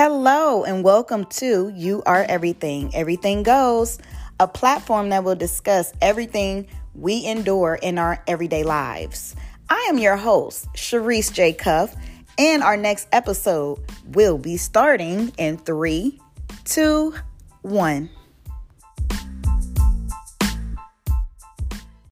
Hello, and welcome to You Are Everything, Everything Goes, a platform that will discuss everything we endure in our everyday lives. I am your host, Sharice J. Cuff, and our next episode will be starting in three, two, one.